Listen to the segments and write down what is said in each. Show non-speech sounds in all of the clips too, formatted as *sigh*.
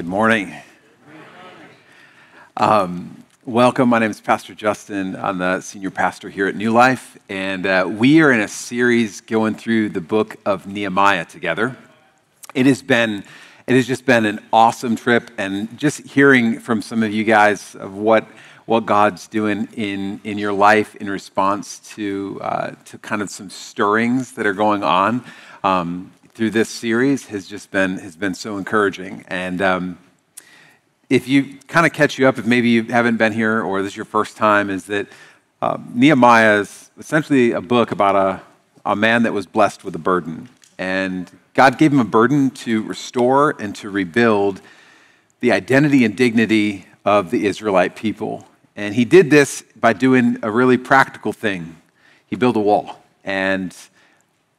Good morning. Um, welcome. My name is Pastor Justin. I'm the senior pastor here at New Life, and uh, we are in a series going through the book of Nehemiah together. It has been, it has just been an awesome trip, and just hearing from some of you guys of what what God's doing in in your life in response to uh, to kind of some stirrings that are going on. Um, through this series has just been has been so encouraging. And um, if you kind of catch you up, if maybe you haven't been here or this is your first time, is that uh, Nehemiah is essentially a book about a, a man that was blessed with a burden. And God gave him a burden to restore and to rebuild the identity and dignity of the Israelite people. And he did this by doing a really practical thing. He built a wall. And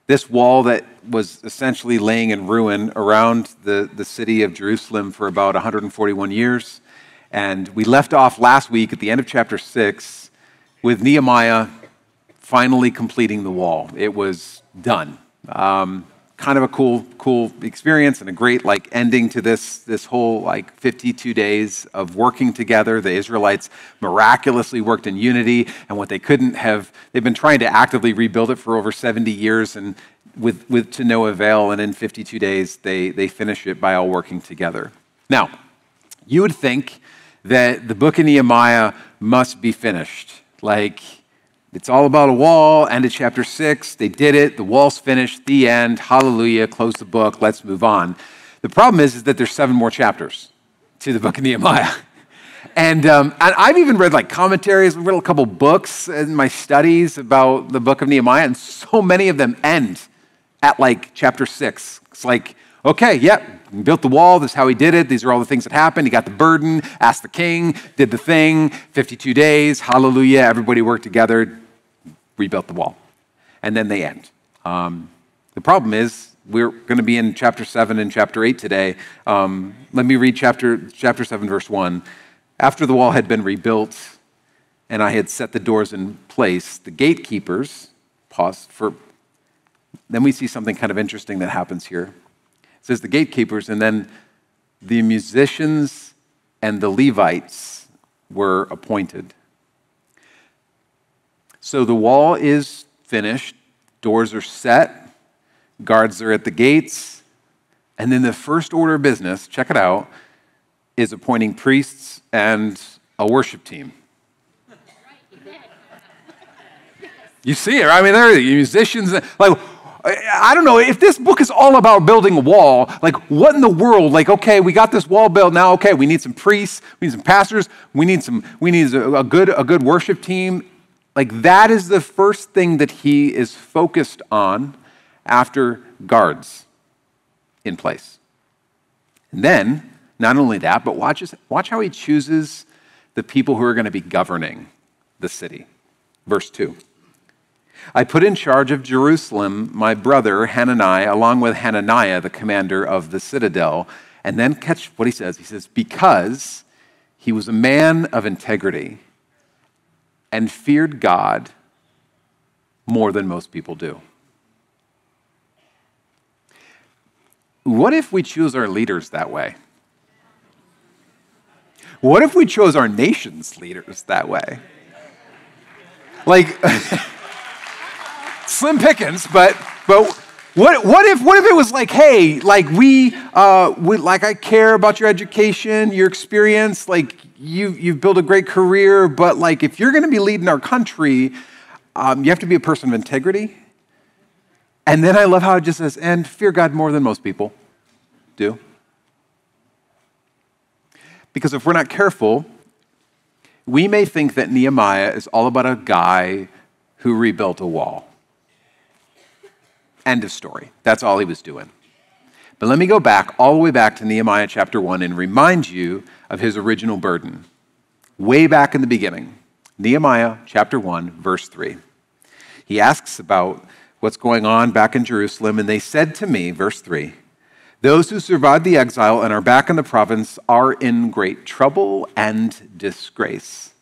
this wall that was essentially laying in ruin around the, the city of Jerusalem for about 141 years. And we left off last week at the end of chapter 6 with Nehemiah finally completing the wall. It was done. Um, kind of a cool, cool experience and a great like ending to this this whole like 52 days of working together. The Israelites miraculously worked in unity, and what they couldn't have, they've been trying to actively rebuild it for over 70 years, and with with to no avail. And in 52 days, they they finish it by all working together. Now, you would think that the book of Nehemiah must be finished, like it's all about a wall, end of chapter six. They did it. The wall's finished. The end. Hallelujah. Close the book. Let's move on. The problem is, is that there's seven more chapters to the book of Nehemiah. *laughs* And, um, and I've even read like commentaries, I've read a couple books in my studies about the book of Nehemiah, and so many of them end at like chapter six. It's like, okay, yep, he built the wall. This is how he did it. These are all the things that happened. He got the burden, asked the king, did the thing, 52 days, hallelujah. Everybody worked together, rebuilt the wall. And then they end. Um, the problem is, we're going to be in chapter 7 and chapter 8 today. Um, let me read chapter, chapter 7, verse 1. After the wall had been rebuilt and I had set the doors in place, the gatekeepers, pause for, then we see something kind of interesting that happens here. It says the gatekeepers, and then the musicians and the Levites were appointed. So the wall is finished, doors are set, guards are at the gates, and then the first order of business, check it out, is appointing priests and a worship team. You see it, I mean, there are musicians, like, I don't know, if this book is all about building a wall, like what in the world? Like, okay, we got this wall built now, okay, we need some priests, we need some pastors, we need some, we need a, a good, a good worship team. Like that is the first thing that he is focused on after guards in place. And then, not only that, but watch, watch how he chooses the people who are going to be governing the city. Verse 2. I put in charge of Jerusalem my brother Hanani, along with Hananiah, the commander of the citadel. And then catch what he says. He says, Because he was a man of integrity and feared God more than most people do. What if we choose our leaders that way? What if we chose our nation's leaders that way? Like, *laughs* slim pickings, but but what, what if what if it was like, hey, like we, uh, we like I care about your education, your experience, like you you've built a great career, but like if you're going to be leading our country, um, you have to be a person of integrity. And then I love how it just says, and fear God more than most people do. Because if we're not careful, we may think that Nehemiah is all about a guy who rebuilt a wall. End of story. That's all he was doing. But let me go back, all the way back to Nehemiah chapter 1, and remind you of his original burden. Way back in the beginning, Nehemiah chapter 1, verse 3. He asks about what's going on back in Jerusalem, and they said to me, verse 3, those who survived the exile and are back in the province are in great trouble and disgrace.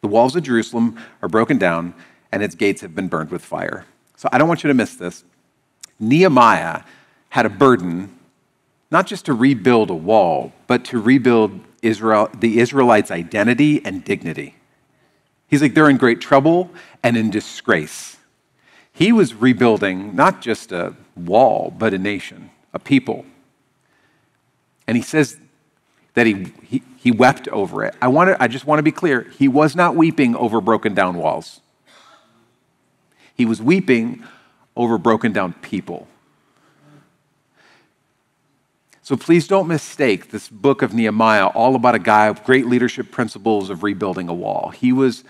The walls of Jerusalem are broken down, and its gates have been burned with fire. So I don't want you to miss this. Nehemiah had a burden not just to rebuild a wall, but to rebuild Israel, the Israelites' identity and dignity. He's like, they're in great trouble and in disgrace. He was rebuilding not just a wall, but a nation, a people. And he says that he, he, he wept over it. I, want to, I just want to be clear. He was not weeping over broken down walls, he was weeping over broken down people. So please don't mistake this book of Nehemiah all about a guy with great leadership principles of rebuilding a wall. He was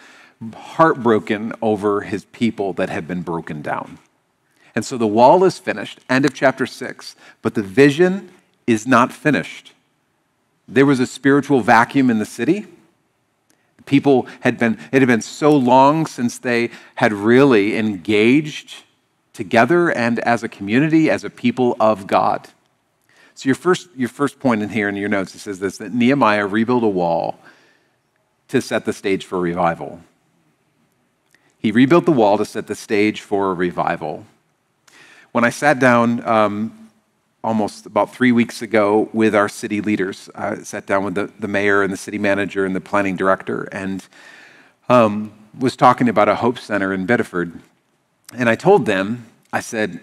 heartbroken over his people that had been broken down. And so the wall is finished, end of chapter 6, but the vision is not finished. There was a spiritual vacuum in the city. People had been, it had been so long since they had really engaged together and as a community, as a people of God. So your first, your first point in here in your notes, it says this, that Nehemiah rebuilt a wall to set the stage for revival. He rebuilt the wall to set the stage for a revival. When I sat down um, almost about three weeks ago with our city leaders, I sat down with the, the mayor and the city manager and the planning director and um, was talking about a Hope Center in Biddeford. And I told them, I said,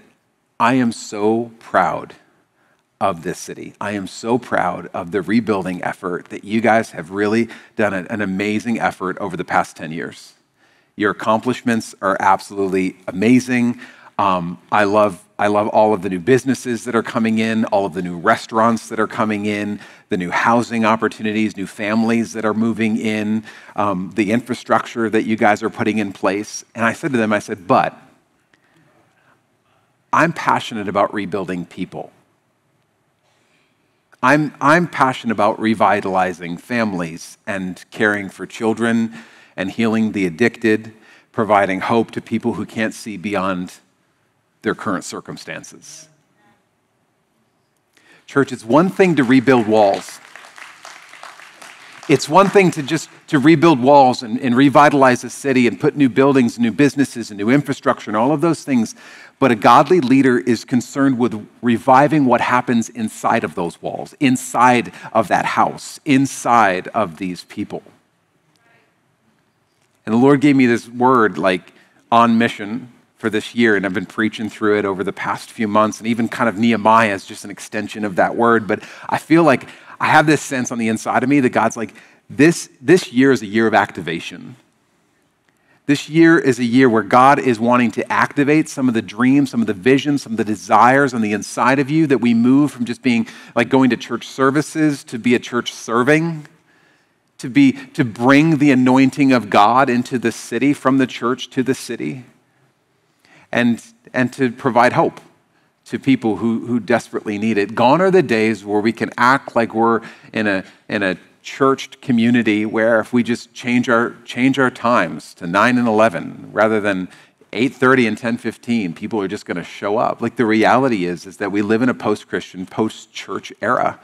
I am so proud of this city. I am so proud of the rebuilding effort that you guys have really done an amazing effort over the past 10 years. Your accomplishments are absolutely amazing. Um, I love I love all of the new businesses that are coming in, all of the new restaurants that are coming in, the new housing opportunities, new families that are moving in, um, the infrastructure that you guys are putting in place. And I said to them, I said, but I'm passionate about rebuilding people. I'm, I'm passionate about revitalizing families and caring for children and healing the addicted, providing hope to people who can't see beyond their current circumstances. Church, it's one thing to rebuild walls. It's one thing to just to rebuild walls and, and revitalize a city and put new buildings, new businesses, and new infrastructure and all of those things. But a godly leader is concerned with reviving what happens inside of those walls, inside of that house, inside of these people. And the Lord gave me this word like on mission for this year, and I've been preaching through it over the past few months, and even kind of Nehemiah is just an extension of that word. But I feel like I have this sense on the inside of me that God's like, this, this year is a year of activation. This year is a year where God is wanting to activate some of the dreams, some of the visions, some of the desires on the inside of you that we move from just being like going to church services to be a church serving, to be to bring the anointing of God into the city from the church to the city. And and to provide hope to people who, who desperately need it. Gone are the days where we can act like we're in a, in a churched community where if we just change our, change our times to 9 and 11 rather than 8.30 and 10.15 people are just going to show up. Like the reality is is that we live in a post-christian post-church era.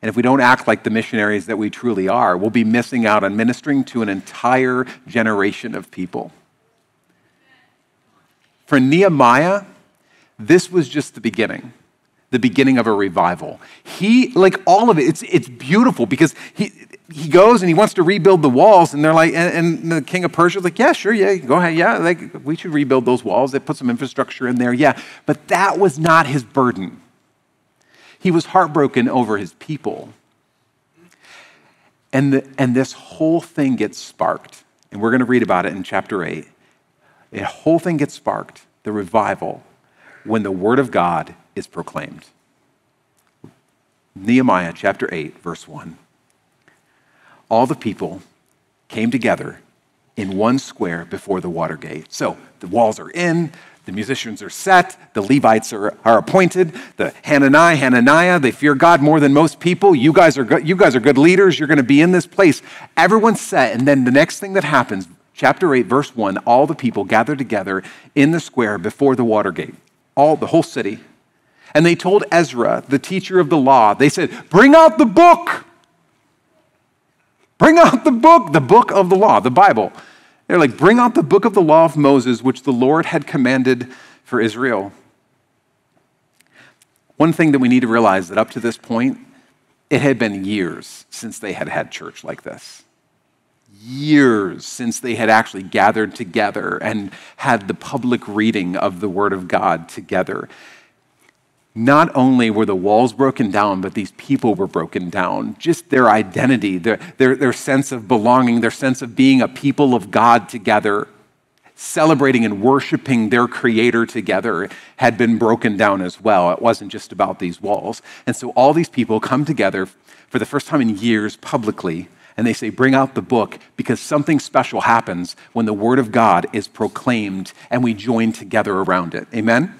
And if we don't act like the missionaries that we truly are we'll be missing out on ministering to an entire generation of people. For nehemiah this was just the beginning the beginning of a revival. He, like all of it, it's, it's beautiful because he, he goes and he wants to rebuild the walls, and they're like, and, and the king of Persia is like, yeah, sure, yeah, go ahead, yeah, like we should rebuild those walls. They put some infrastructure in there, yeah. But that was not his burden. He was heartbroken over his people. And, the, and this whole thing gets sparked. And we're going to read about it in chapter 8. The whole thing gets sparked, the revival, when the word of God is proclaimed. Nehemiah chapter 8, verse 1. All the people came together in one square before the water gate. So the walls are in, the musicians are set, the Levites are, are appointed, the Hananiah, Hananiah, they fear God more than most people. You guys are good, you guys are good leaders, you're going to be in this place. Everyone's set, and then the next thing that happens, chapter 8, verse 1, all the people gather together in the square before the water gate. All the whole city and they told Ezra, the teacher of the law, they said, Bring out the book. Bring out the book, the book of the law, the Bible. They're like, Bring out the book of the law of Moses, which the Lord had commanded for Israel. One thing that we need to realize that up to this point, it had been years since they had had church like this. Years since they had actually gathered together and had the public reading of the Word of God together. Not only were the walls broken down, but these people were broken down. Just their identity, their, their, their sense of belonging, their sense of being a people of God together celebrating and worshiping their creator together had been broken down as well. It wasn't just about these walls. And so all these people come together for the first time in years publicly and they say, Bring out the book because something special happens when the word of God is proclaimed and we join together around it. Amen?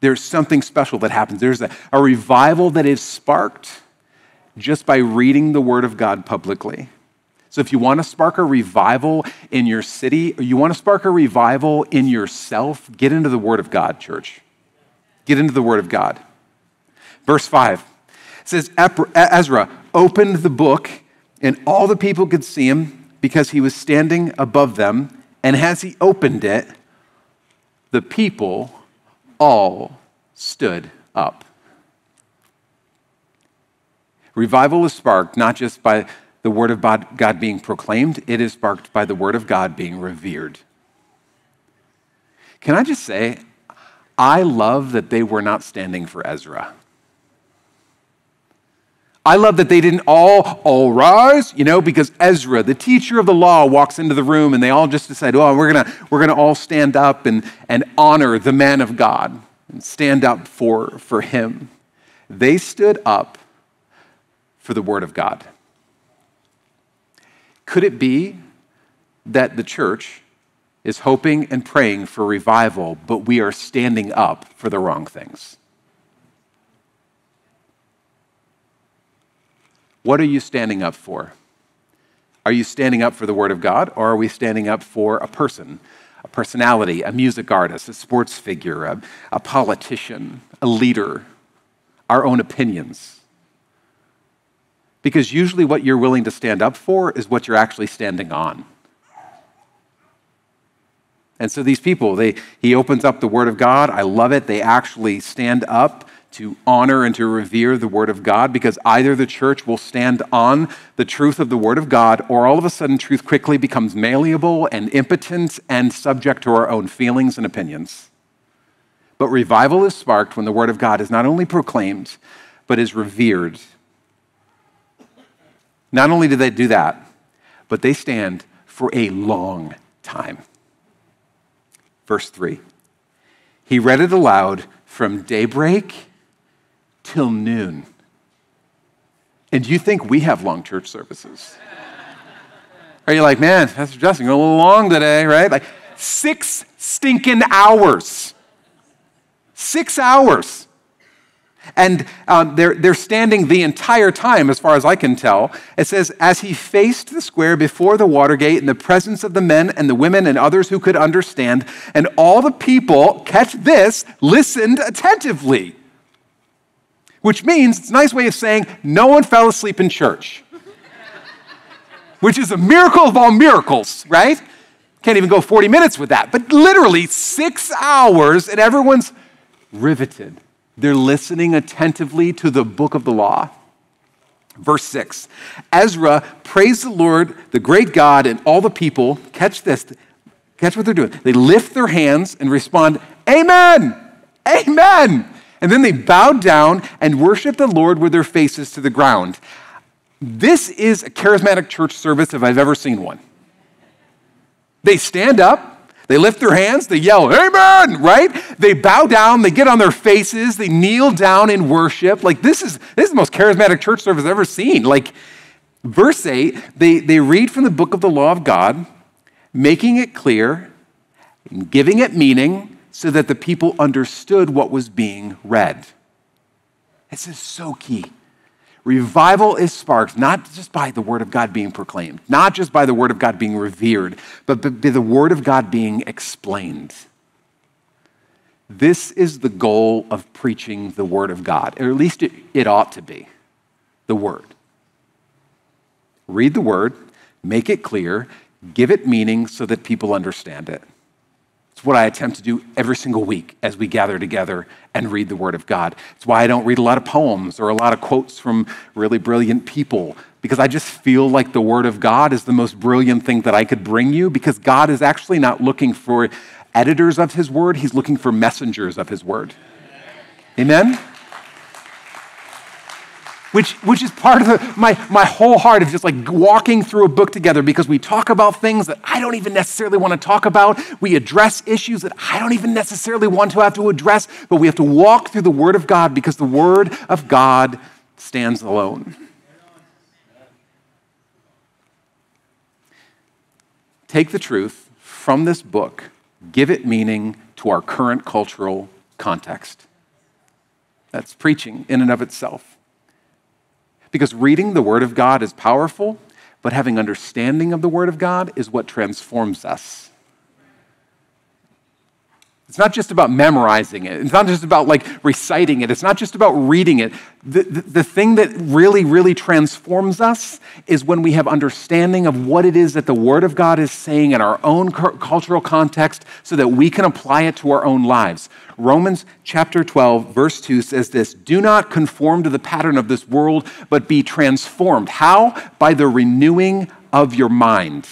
There's something special that happens. There's a, a revival that is sparked just by reading the word of God publicly. So, if you want to spark a revival in your city, or you want to spark a revival in yourself, get into the Word of God, church. Get into the Word of God. Verse 5 says Ezra opened the book, and all the people could see him because he was standing above them. And as he opened it, the people all stood up. Revival is sparked not just by the word of God being proclaimed, it is sparked by the word of God being revered. Can I just say, I love that they were not standing for Ezra. I love that they didn't all all rise, you know, because Ezra, the teacher of the law, walks into the room and they all just decide, oh, we're gonna we're gonna all stand up and, and honor the man of God and stand up for, for him. They stood up for the word of God. Could it be that the church is hoping and praying for revival, but we are standing up for the wrong things? What are you standing up for? Are you standing up for the Word of God, or are we standing up for a person, a personality, a music artist, a sports figure, a, a politician, a leader, our own opinions? Because usually what you're willing to stand up for is what you're actually standing on. And so these people, they, he opens up the Word of God. I love it. They actually stand up to honor and to revere the Word of God because either the church will stand on the truth of the Word of God, or all of a sudden truth quickly becomes malleable and impotent and subject to our own feelings and opinions. But revival is sparked when the Word of God is not only proclaimed, but is revered not only do they do that, but they stand for a long time. Verse 3 He read it aloud from daybreak till noon. And do you think we have long church services? Are you like, man, Pastor Justin, a little long today, right? Like six stinking hours. Six hours. And um, they're, they're standing the entire time, as far as I can tell. It says, As he faced the square before the water gate in the presence of the men and the women and others who could understand, and all the people, catch this, listened attentively. Which means, it's a nice way of saying, no one fell asleep in church. Which is a miracle of all miracles, right? Can't even go 40 minutes with that. But literally six hours, and everyone's riveted they're listening attentively to the book of the law. Verse 6 Ezra praised the Lord, the great God, and all the people. Catch this. Catch what they're doing. They lift their hands and respond, Amen! Amen! And then they bow down and worship the Lord with their faces to the ground. This is a charismatic church service if I've ever seen one. They stand up, they lift their hands, they yell, Amen, right? They bow down, they get on their faces, they kneel down in worship. Like, this is, this is the most charismatic church service I've ever seen. Like, verse 8, they, they read from the book of the law of God, making it clear and giving it meaning so that the people understood what was being read. This is so key. Revival is sparked not just by the Word of God being proclaimed, not just by the Word of God being revered, but by the Word of God being explained. This is the goal of preaching the Word of God, or at least it, it ought to be the Word. Read the Word, make it clear, give it meaning so that people understand it. It's what I attempt to do every single week as we gather together and read the Word of God. It's why I don't read a lot of poems or a lot of quotes from really brilliant people, because I just feel like the Word of God is the most brilliant thing that I could bring you, because God is actually not looking for editors of His Word, He's looking for messengers of His Word. Amen? Which, which is part of the, my, my whole heart of just like walking through a book together because we talk about things that I don't even necessarily want to talk about. We address issues that I don't even necessarily want to have to address, but we have to walk through the Word of God because the Word of God stands alone. Take the truth from this book, give it meaning to our current cultural context. That's preaching in and of itself. Because reading the Word of God is powerful, but having understanding of the Word of God is what transforms us. It's not just about memorizing it. It's not just about like reciting it. It's not just about reading it. The, the, the, thing that really, really transforms us is when we have understanding of what it is that the Word of God is saying in our own cultural context so that we can apply it to our own lives. Romans chapter 12, verse 2 says this Do not conform to the pattern of this world, but be transformed. How? By the renewing of your mind.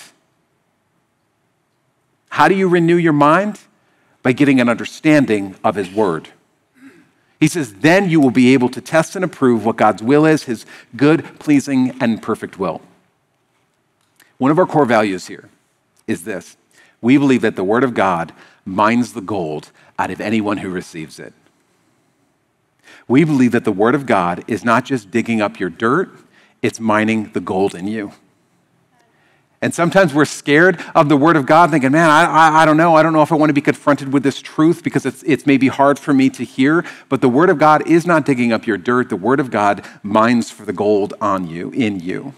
How do you renew your mind? By getting an understanding of His Word. He says, then you will be able to test and approve what God's will is, His good, pleasing, and perfect will. One of our core values here is this we believe that the Word of God mines the gold out of anyone who receives it. We believe that the Word of God is not just digging up your dirt, it's mining the gold in you. And sometimes we're scared of the Word of God, thinking, man, I, I, I, don't know. I don't know if I want to be confronted with this truth because it's, it's maybe hard for me to hear. But the Word of God is not digging up your dirt. The Word of God mines for the gold on you, in you.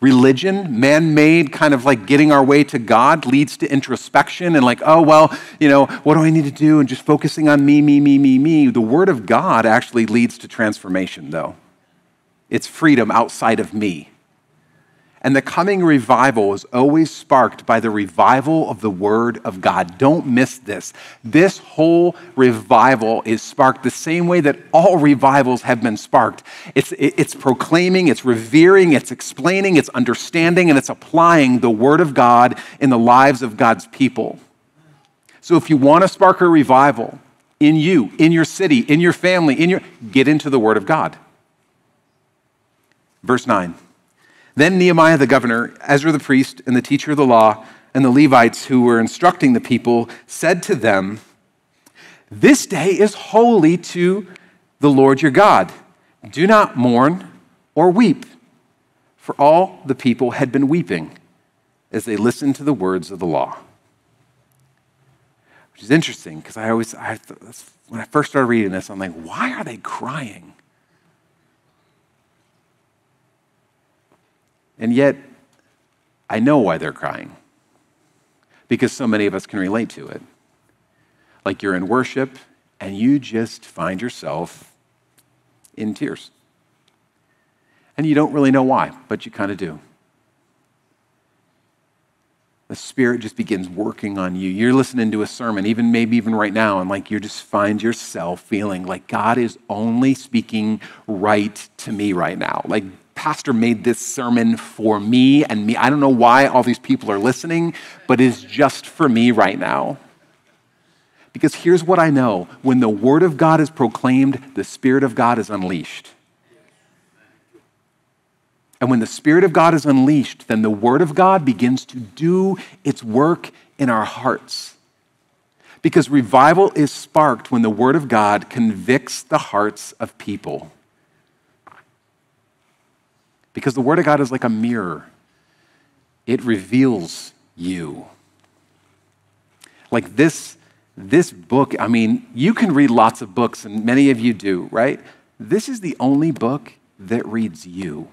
Religion, man made, kind of like getting our way to God, leads to introspection and like, oh, well, you know, what do I need to do? And just focusing on me, me, me, me, me. The Word of God actually leads to transformation, though. It's freedom outside of me. And the coming revival is always sparked by the revival of the Word of God. Don't miss this. This whole revival is sparked the same way that all revivals have been sparked. It's, it's proclaiming, it's revering, it's explaining, it's understanding, and it's applying the Word of God in the lives of God's people. So if you want to spark a revival in you, in your city, in your family, in your get into the Word of God. Verse 9. Then Nehemiah the governor, Ezra the priest, and the teacher of the law, and the Levites who were instructing the people said to them, This day is holy to the Lord your God. Do not mourn or weep. For all the people had been weeping as they listened to the words of the law. Which is interesting because I always, I, when I first started reading this, I'm like, why are they crying? And yet, I know why they're crying. Because so many of us can relate to it. Like you're in worship and you just find yourself in tears. And you don't really know why, but you kind of do. The Spirit just begins working on you. You're listening to a sermon, even maybe even right now, and like you just find yourself feeling like God is only speaking right to me right now. Like pastor made this sermon for me and me. I don't know why all these people are listening, but it's just for me right now. Because here's what I know when the word of God is proclaimed, the Spirit of God is unleashed. And when the Spirit of God is unleashed, then the Word of God begins to do its work in our hearts. Because revival is sparked when the Word of God convicts the hearts of people. Because the Word of God is like a mirror, it reveals you. Like this, this book, I mean, you can read lots of books, and many of you do, right? This is the only book that reads you.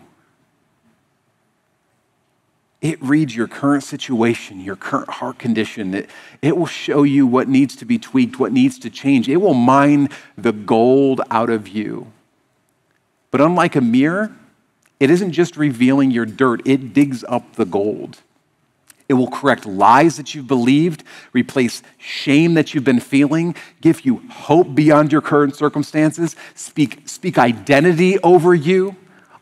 It reads your current situation, your current heart condition. It, it will show you what needs to be tweaked, what needs to change. It will mine the gold out of you. But unlike a mirror, it isn't just revealing your dirt, it digs up the gold. It will correct lies that you've believed, replace shame that you've been feeling, give you hope beyond your current circumstances, speak, speak identity over you,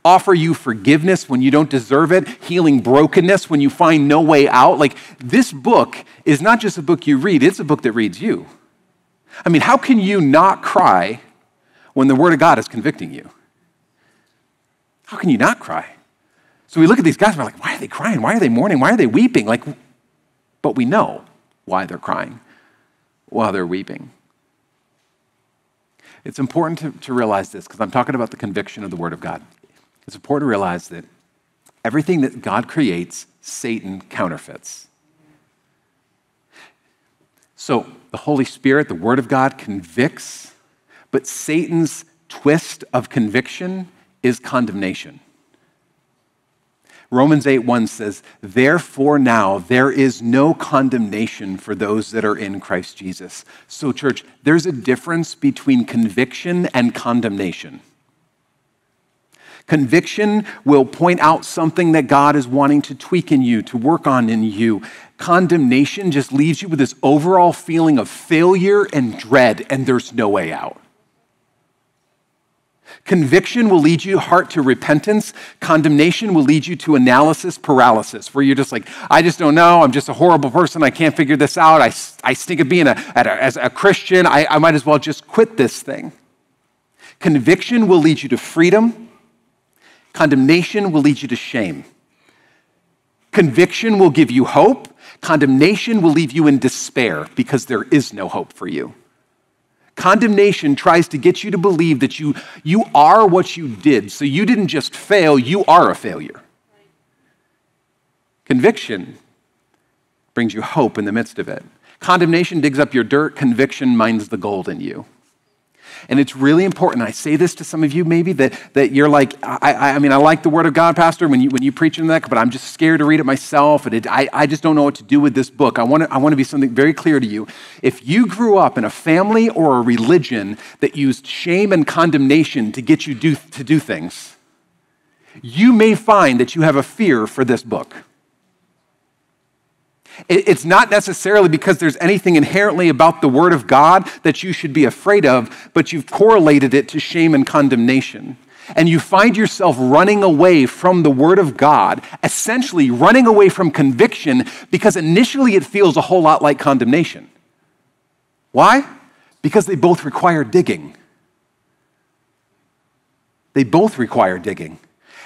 offer you forgiveness when you don't deserve it, healing brokenness when you find no way out. Like, this book is not just a book you read, it's a book that reads you. I mean, how can you not cry when the Word of God is convicting you? How can you not cry? So we look at these guys and we're like, why are they crying? Why are they mourning? Why are they weeping? Like, but we know why they're crying while they're weeping. It's important to, to realize this because I'm talking about the conviction of the Word of God. It's important to realize that everything that God creates, Satan counterfeits. So the Holy Spirit, the Word of God, convicts, but Satan's twist of conviction is condemnation. Romans 8 1 says, Therefore now there is no condemnation for those that are in Christ Jesus. So, church, there's a difference between conviction and condemnation. Conviction will point out something that God is wanting to tweak in you, to work on in you. Condemnation just leaves you with this overall feeling of failure and dread, and there's no way out. Conviction will lead you heart to repentance. Condemnation will lead you to analysis paralysis, where you're just like, I just don't know. I'm just a horrible person. I can't figure this out. I, I stink at being a, at a, as a Christian. I, I might as well just quit this thing. Conviction will lead you to freedom. Condemnation will lead you to shame. Conviction will give you hope. Condemnation will leave you in despair because there is no hope for you. Condemnation tries to get you to believe that you, you are what you did. So you didn't just fail, you are a failure. Conviction brings you hope in the midst of it. Condemnation digs up your dirt, conviction mines the gold in you. And it's really important. I say this to some of you maybe that, that you're like, I, I mean, I like the Word of God, Pastor, when you, when you preach in that, but I'm just scared to read it myself. And it, I, I just don't know what to do with this book. I want, to, I want to be something very clear to you. If you grew up in a family or a religion that used shame and condemnation to get you do, to do things, you may find that you have a fear for this book. It's not necessarily because there's anything inherently about the Word of God that you should be afraid of, but you've correlated it to shame and condemnation. And you find yourself running away from the Word of God, essentially running away from conviction because initially it feels a whole lot like condemnation. Why? Because they both require digging. They both require digging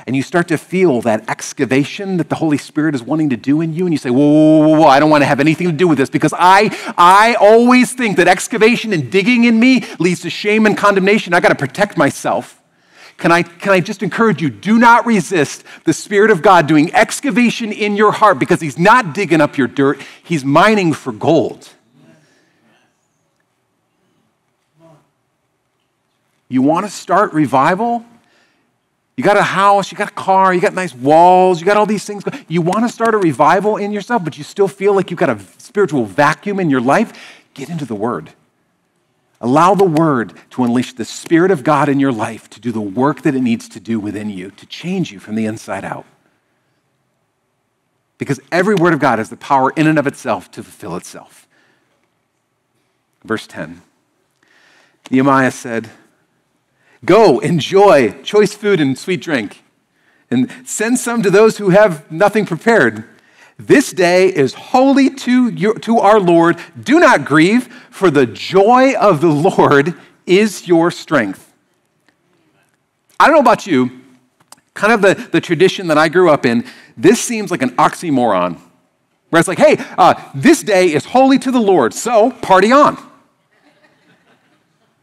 and you start to feel that excavation that the Holy Spirit is wanting to do in you, and you say, whoa, whoa, whoa, whoa, I don't want to have anything to do with this because I, I always think that excavation and digging in me leads to shame and condemnation. I got to protect myself. Can I, can I just encourage you, do not resist the Spirit of God doing excavation in your heart because He's not digging up your dirt, He's mining for gold. You want to start revival? You got a house, you got a car, you got nice walls, you got all these things. You want to start a revival in yourself, but you still feel like you've got a spiritual vacuum in your life? Get into the Word. Allow the Word to unleash the Spirit of God in your life to do the work that it needs to do within you, to change you from the inside out. Because every Word of God has the power in and of itself to fulfill itself. Verse 10 Nehemiah said, Go, enjoy choice food and sweet drink, and send some to those who have nothing prepared. This day is holy to, your, to our Lord. Do not grieve, for the joy of the Lord is your strength. I don't know about you, kind of the, the tradition that I grew up in, this seems like an oxymoron. Where it's like, hey, uh, this day is holy to the Lord, so party on.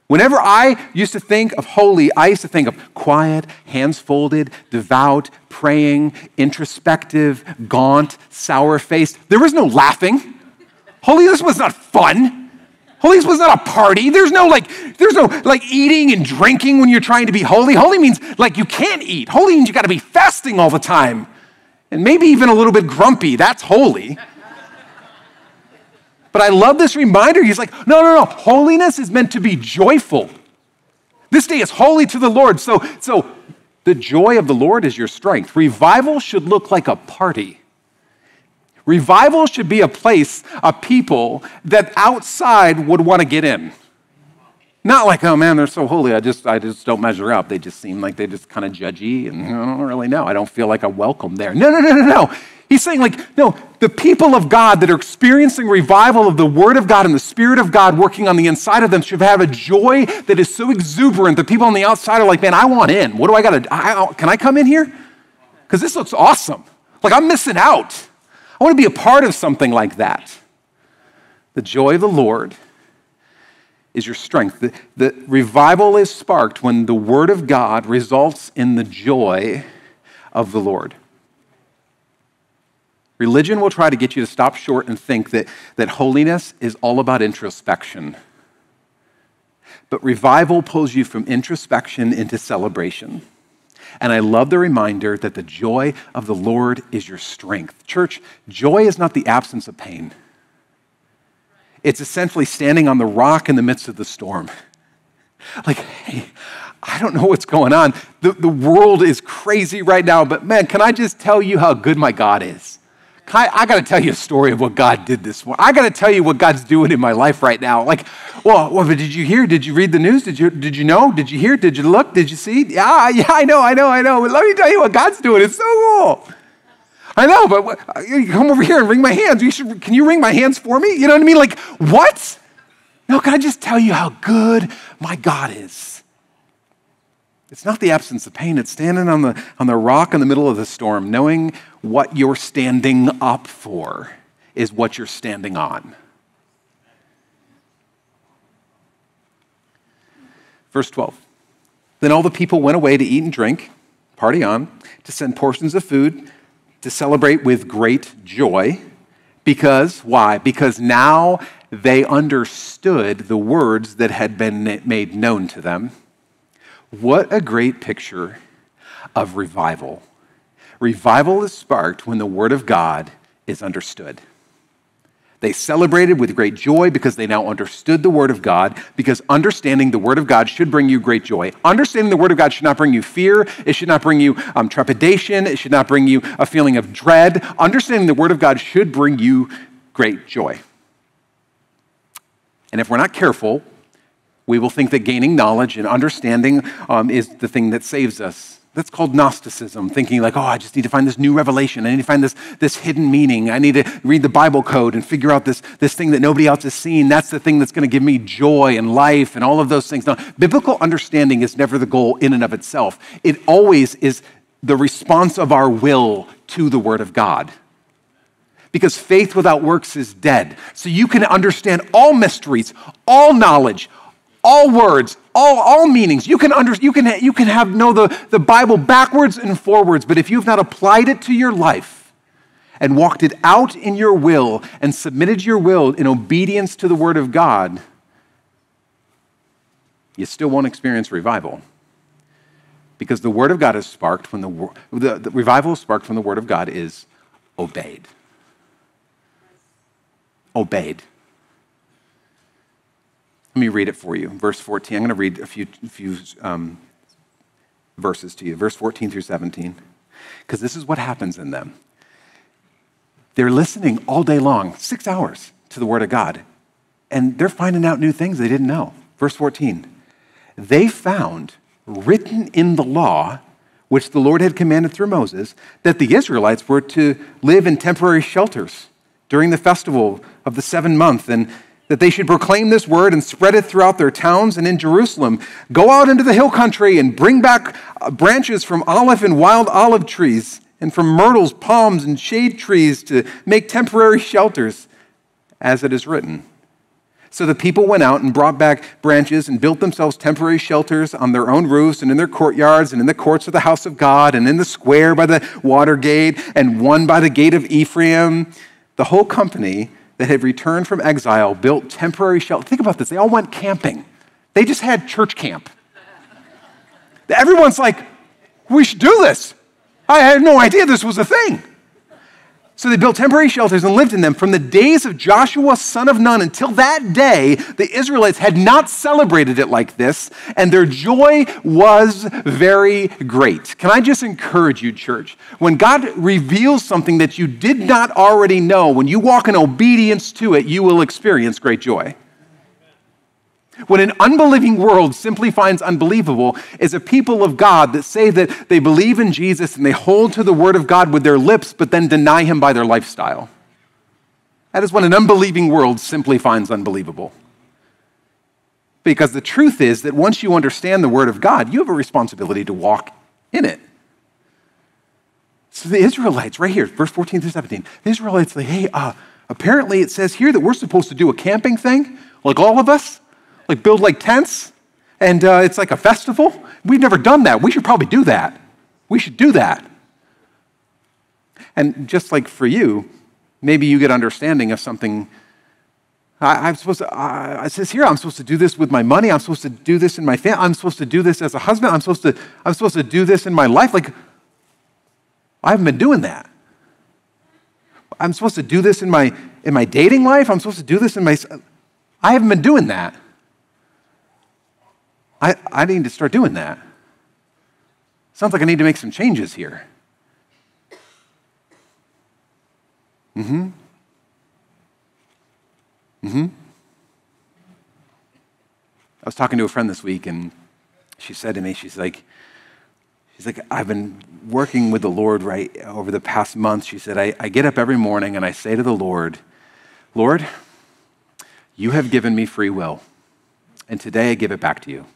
Whenever I used to think of holy, I used to think of quiet, hands folded, devout, praying, introspective, gaunt, sour faced. There was no laughing. Holiness was not fun. Holiness was not a party. There's no like, there's no like eating and drinking when you're trying to be holy. Holy means like you can't eat. Holy means you got to be fasting all the time. And maybe even a little bit grumpy. That's holy. But I love this reminder. He's like, no, no, no. Holiness is meant to be joyful. This day is holy to the Lord. So, so the joy of the Lord is your strength. Revival should look like a party. Revival should be a place, a people that outside would want to get in. Not like, oh man, they're so holy. I just, I just don't measure up. They just seem like they just kind of judgy, and I don't really know. I don't feel like a welcome there. No, no, no, no, no. He's saying, like, no, the people of God that are experiencing revival of the Word of God and the Spirit of God working on the inside of them should have a joy that is so exuberant that people on the outside are like, man, I want in. What do I got to, can I come in here? Because this looks awesome. Like, I'm missing out. I want to be a part of something like that. The joy of the Lord is your strength. The, the revival is sparked when the Word of God results in the joy of the Lord. Religion will try to get you to stop short and think that, that holiness is all about introspection. But revival pulls you from introspection into celebration. And I love the reminder that the joy of the Lord is your strength. Church, joy is not the absence of pain, it's essentially standing on the rock in the midst of the storm. *laughs* Like, hey, I don't know what's going on. The, the world is crazy right now, but man, can I just tell you how good my God is? I, I got to tell you a story of what God did this morning. I got to tell you what God's doing in my life right now. Like, well, well, did you hear? Did you read the news? Did you, did you know? Did you hear? Did you look? Did you see? Yeah, yeah, I know, I know, I know. But let me tell you what God's doing. It's so cool. I know, but what, come over here and wring my hands. You should, can you wring my hands for me? You know what I mean? Like, what? No, can I just tell you how good my God is? It's not the absence of pain, it's standing on the, on the rock in the middle of the storm, knowing what you're standing up for is what you're standing on. Verse 12. Then all the people went away to eat and drink, party on, to send portions of food, to celebrate with great joy. Because, why? Because now they understood the words that had been made known to them. What a great picture of revival. Revival is sparked when the Word of God is understood. They celebrated with great joy because they now understood the Word of God, because understanding the Word of God should bring you great joy. Understanding the Word of God should not bring you fear, it should not bring you um, trepidation, it should not bring you a feeling of dread. Understanding the Word of God should bring you great joy. And if we're not careful, we will think that gaining knowledge and understanding um, is the thing that saves us. That's called Gnosticism, thinking like, oh, I just need to find this new revelation. I need to find this, this hidden meaning. I need to read the Bible code and figure out this, this thing that nobody else has seen. That's the thing that's going to give me joy and life and all of those things. Now, biblical understanding is never the goal in and of itself, it always is the response of our will to the Word of God because faith without works is dead. So you can understand all mysteries, all knowledge, all words, all, all meanings. You can, under, you, can, you can have know the, the Bible backwards and forwards, but if you've not applied it to your life and walked it out in your will and submitted your will in obedience to the Word of God, you still won't experience revival. Because the Word of God is sparked when the, the, the revival sparked when the Word of God is obeyed. Obeyed. Let me read it for you. Verse 14. I'm going to read a few, few um, verses to you. Verse 14 through 17. Because this is what happens in them. They're listening all day long, six hours, to the Word of God. And they're finding out new things they didn't know. Verse 14. They found written in the law, which the Lord had commanded through Moses, that the Israelites were to live in temporary shelters during the festival of the seven month and that they should proclaim this word and spread it throughout their towns and in Jerusalem. Go out into the hill country and bring back uh, branches from olive and wild olive trees, and from myrtles, palms, and shade trees to make temporary shelters, as it is written. So the people went out and brought back branches and built themselves temporary shelters on their own roofs and in their courtyards and in the courts of the house of God and in the square by the water gate and one by the gate of Ephraim. The whole company that had returned from exile built temporary shelters. Think about this. They all went camping. They just had church camp. Everyone's like, we should do this. I had no idea this was a thing. So they built temporary shelters and lived in them. From the days of Joshua, son of Nun, until that day, the Israelites had not celebrated it like this, and their joy was very great. Can I just encourage you, church? When God reveals something that you did not already know, when you walk in obedience to it, you will experience great joy. What an unbelieving world simply finds unbelievable is a people of God that say that they believe in Jesus and they hold to the word of God with their lips, but then deny him by their lifestyle. That is what an unbelieving world simply finds unbelievable. Because the truth is that once you understand the word of God, you have a responsibility to walk in it. So the Israelites, right here, verse 14 through 17, the Israelites say, hey, uh, apparently it says here that we're supposed to do a camping thing, like all of us like build like tents, and uh, it's like a festival. We've never done that. We should probably do that. We should do that. And just like for you, maybe you get understanding of something. I, am supposed to, it says here, I'm supposed to do this with my money. I'm supposed to do this in my family. I'm supposed to do this as a husband. I'm supposed to, I'm supposed to do this in my life. Like, I haven't been doing that. I'm supposed to do this in my, in my dating life. I'm supposed to do this in my, I haven't been doing that. I, I need to start doing that. Sounds like I need to make some changes here. Mm hmm. Mm hmm. I was talking to a friend this week, and she said to me, she's like, she's like, I've been working with the Lord right over the past month. She said, I, I get up every morning and I say to the Lord, Lord, you have given me free will, and today I give it back to you.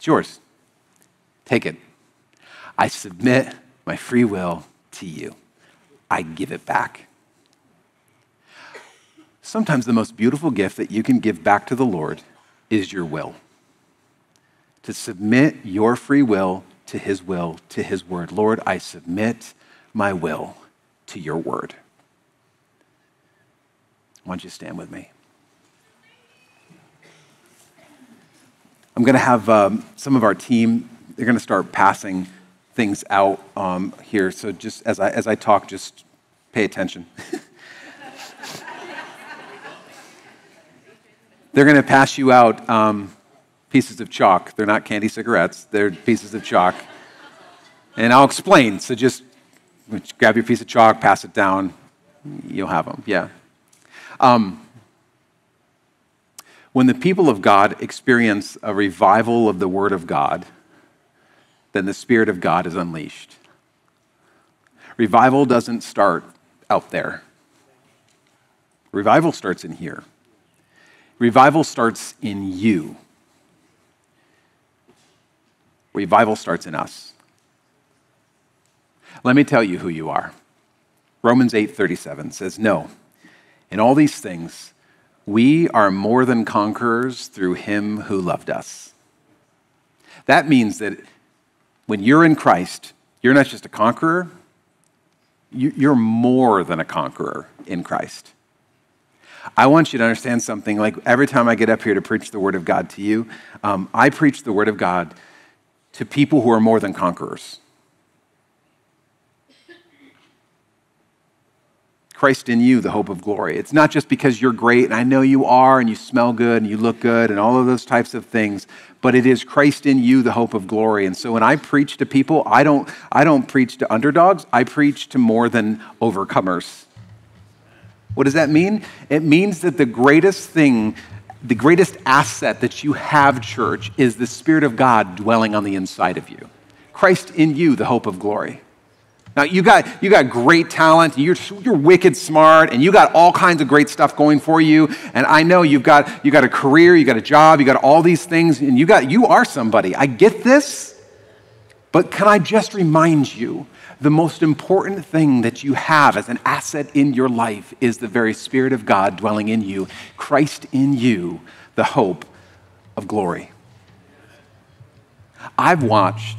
It's yours. Take it. I submit my free will to you. I give it back. Sometimes the most beautiful gift that you can give back to the Lord is your will. To submit your free will to His will, to His word. Lord, I submit my will to your word. Why don't you stand with me? I'm going to have um, some of our team, they're going to start passing things out um, here. So just as I, as I talk, just pay attention. *laughs* they're going to pass you out um, pieces of chalk. They're not candy cigarettes, they're pieces of chalk. And I'll explain. So just grab your piece of chalk, pass it down. You'll have them. Yeah. Um, when the people of God experience a revival of the Word of God, then the Spirit of God is unleashed. Revival doesn't start out there, revival starts in here. Revival starts in you. Revival starts in us. Let me tell you who you are. Romans 8:37 says, "No. In all these things we are more than conquerors through him who loved us. That means that when you're in Christ, you're not just a conqueror, you're more than a conqueror in Christ. I want you to understand something. Like every time I get up here to preach the Word of God to you, um, I preach the Word of God to people who are more than conquerors. Christ in you, the hope of glory. It's not just because you're great, and I know you are, and you smell good, and you look good, and all of those types of things, but it is Christ in you, the hope of glory. And so when I preach to people, I don't, I don't preach to underdogs, I preach to more than overcomers. What does that mean? It means that the greatest thing, the greatest asset that you have, church, is the Spirit of God dwelling on the inside of you. Christ in you, the hope of glory. Now, you got, you got great talent, you're, you're wicked smart, and you got all kinds of great stuff going for you. And I know you've got, you got a career, you got a job, you got all these things, and you, got, you are somebody. I get this. But can I just remind you the most important thing that you have as an asset in your life is the very Spirit of God dwelling in you, Christ in you, the hope of glory. I've watched,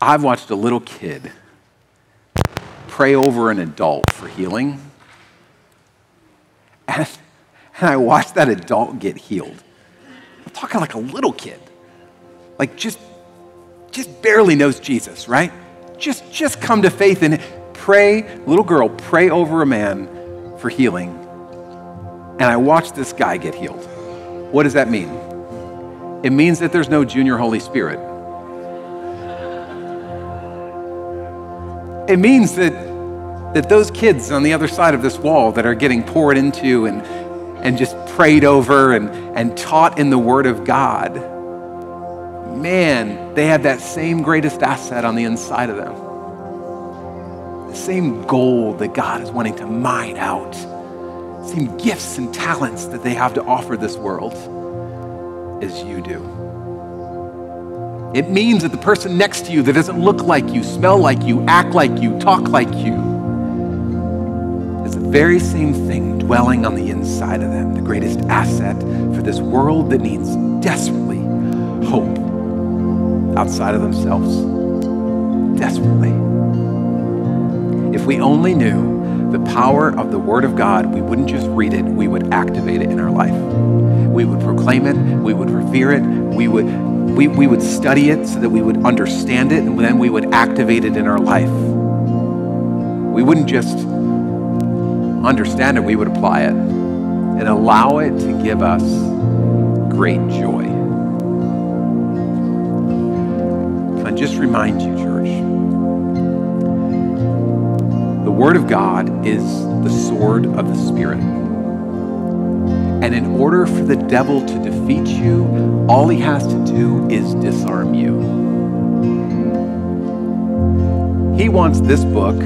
I've watched a little kid pray over an adult for healing. And, and I watched that adult get healed. I'm talking like a little kid, like just, just barely knows Jesus, right? Just, just come to faith and pray, little girl, pray over a man for healing. And I watched this guy get healed. What does that mean? It means that there's no junior Holy Spirit. It means that, that those kids on the other side of this wall that are getting poured into and, and just prayed over and, and taught in the Word of God, man, they have that same greatest asset on the inside of them. The same gold that God is wanting to mine out, same gifts and talents that they have to offer this world as you do. It means that the person next to you that doesn't look like you, smell like you, act like you, talk like you, is the very same thing dwelling on the inside of them, the greatest asset for this world that needs desperately hope outside of themselves. Desperately. If we only knew the power of the Word of God, we wouldn't just read it, we would activate it in our life. We would proclaim it, we would revere it, we would we, we would study it so that we would understand it, and then we would activate it in our life. We wouldn't just understand it, we would apply it and allow it to give us great joy. Can I just remind you, church? The Word of God is the sword of the Spirit. And in order for the devil to defeat you, all he has to do is disarm you. He wants this book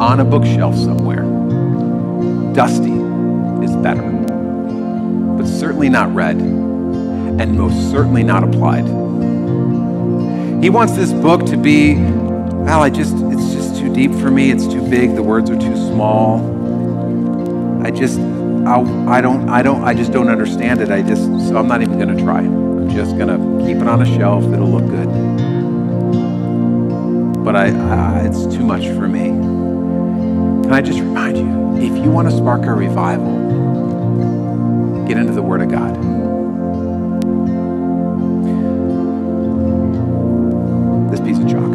on a bookshelf somewhere. Dusty is better, but certainly not read, and most certainly not applied. He wants this book to be, well, I just, it's just too deep for me. It's too big. The words are too small. I just, I'll, I don't, I don't, I just don't understand it. I just, so I'm not even going to try. I'm just going to keep it on a shelf. It'll look good. But I, I, it's too much for me. Can I just remind you, if you want to spark a revival, get into the Word of God. This piece of chalk.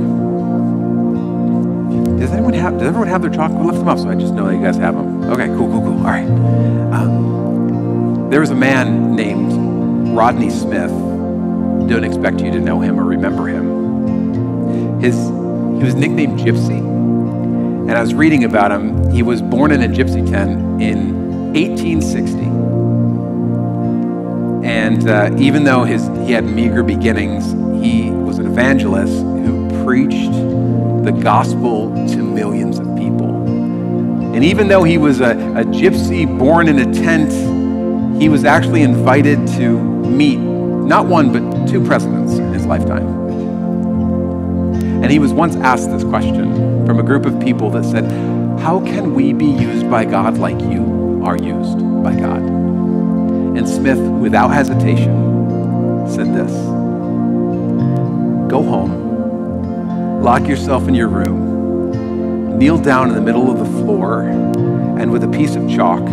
Does anyone have? Does everyone have their chalk? We'll lift them up so I just know that you guys have them. Okay, cool, cool, cool. All right. Um, there was a man named Rodney Smith. Don't expect you to know him or remember him. His, he was nicknamed Gypsy. And I was reading about him. He was born in a gypsy tent in 1860. And uh, even though his, he had meager beginnings, he was an evangelist who preached the gospel to millions and even though he was a, a gypsy born in a tent, he was actually invited to meet not one, but two presidents in his lifetime. And he was once asked this question from a group of people that said, How can we be used by God like you are used by God? And Smith, without hesitation, said this Go home, lock yourself in your room, kneel down in the middle of the floor and with a piece of chalk,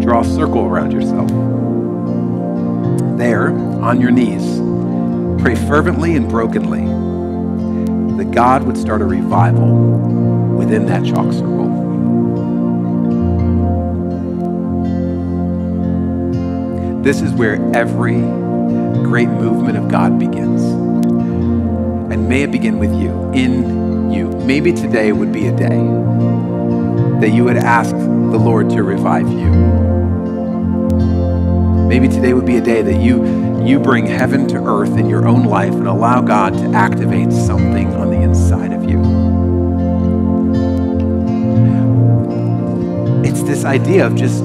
draw a circle around yourself. There, on your knees, pray fervently and brokenly that God would start a revival within that chalk circle. This is where every great movement of God begins. May it begin with you, in you. Maybe today would be a day that you would ask the Lord to revive you. Maybe today would be a day that you, you bring heaven to earth in your own life and allow God to activate something on the inside of you. It's this idea of just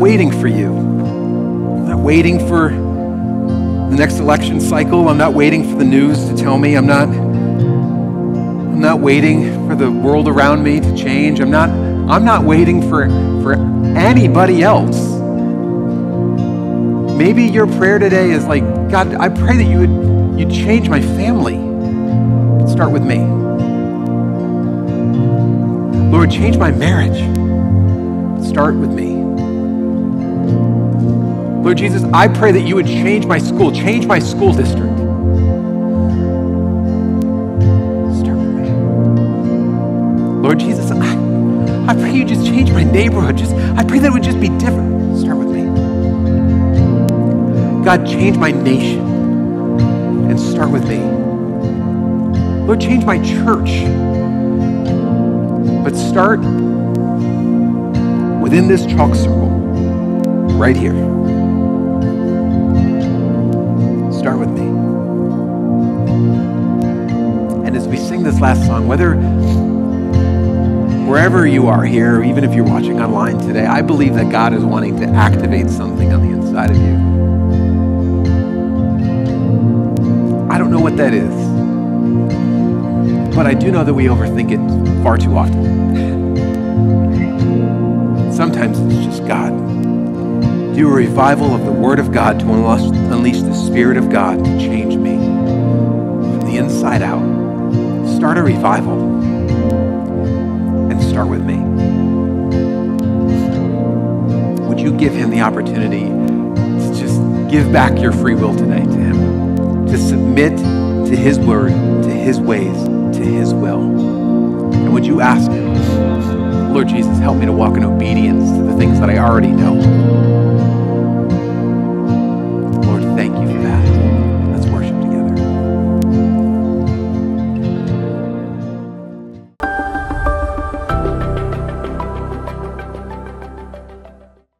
waiting for you. I'm not waiting for the next election cycle. I'm not waiting for the news to tell me. I'm not I'm not waiting for the world around me to change. I'm not I'm not waiting for for anybody else. Maybe your prayer today is like, God, I pray that you would you'd change my family. Start with me. Lord, change my marriage. Start with me. Lord Jesus, I pray that you would change my school, change my school district. Start with me. Lord Jesus, I, I pray you just change my neighborhood. Just I pray that it would just be different. Start with me. God, change my nation and start with me. Lord, change my church. But start within this chalk circle, right here. Sing this last song, whether wherever you are here, even if you're watching online today, I believe that God is wanting to activate something on the inside of you. I don't know what that is, but I do know that we overthink it far too often. Sometimes it's just God. Do a revival of the Word of God to unleash the Spirit of God to change me from the inside out. Start a revival and start with me. Would you give Him the opportunity to just give back your free will today to Him? To submit to His Word, to His ways, to His will. And would you ask Him, Lord Jesus, help me to walk in obedience to the things that I already know?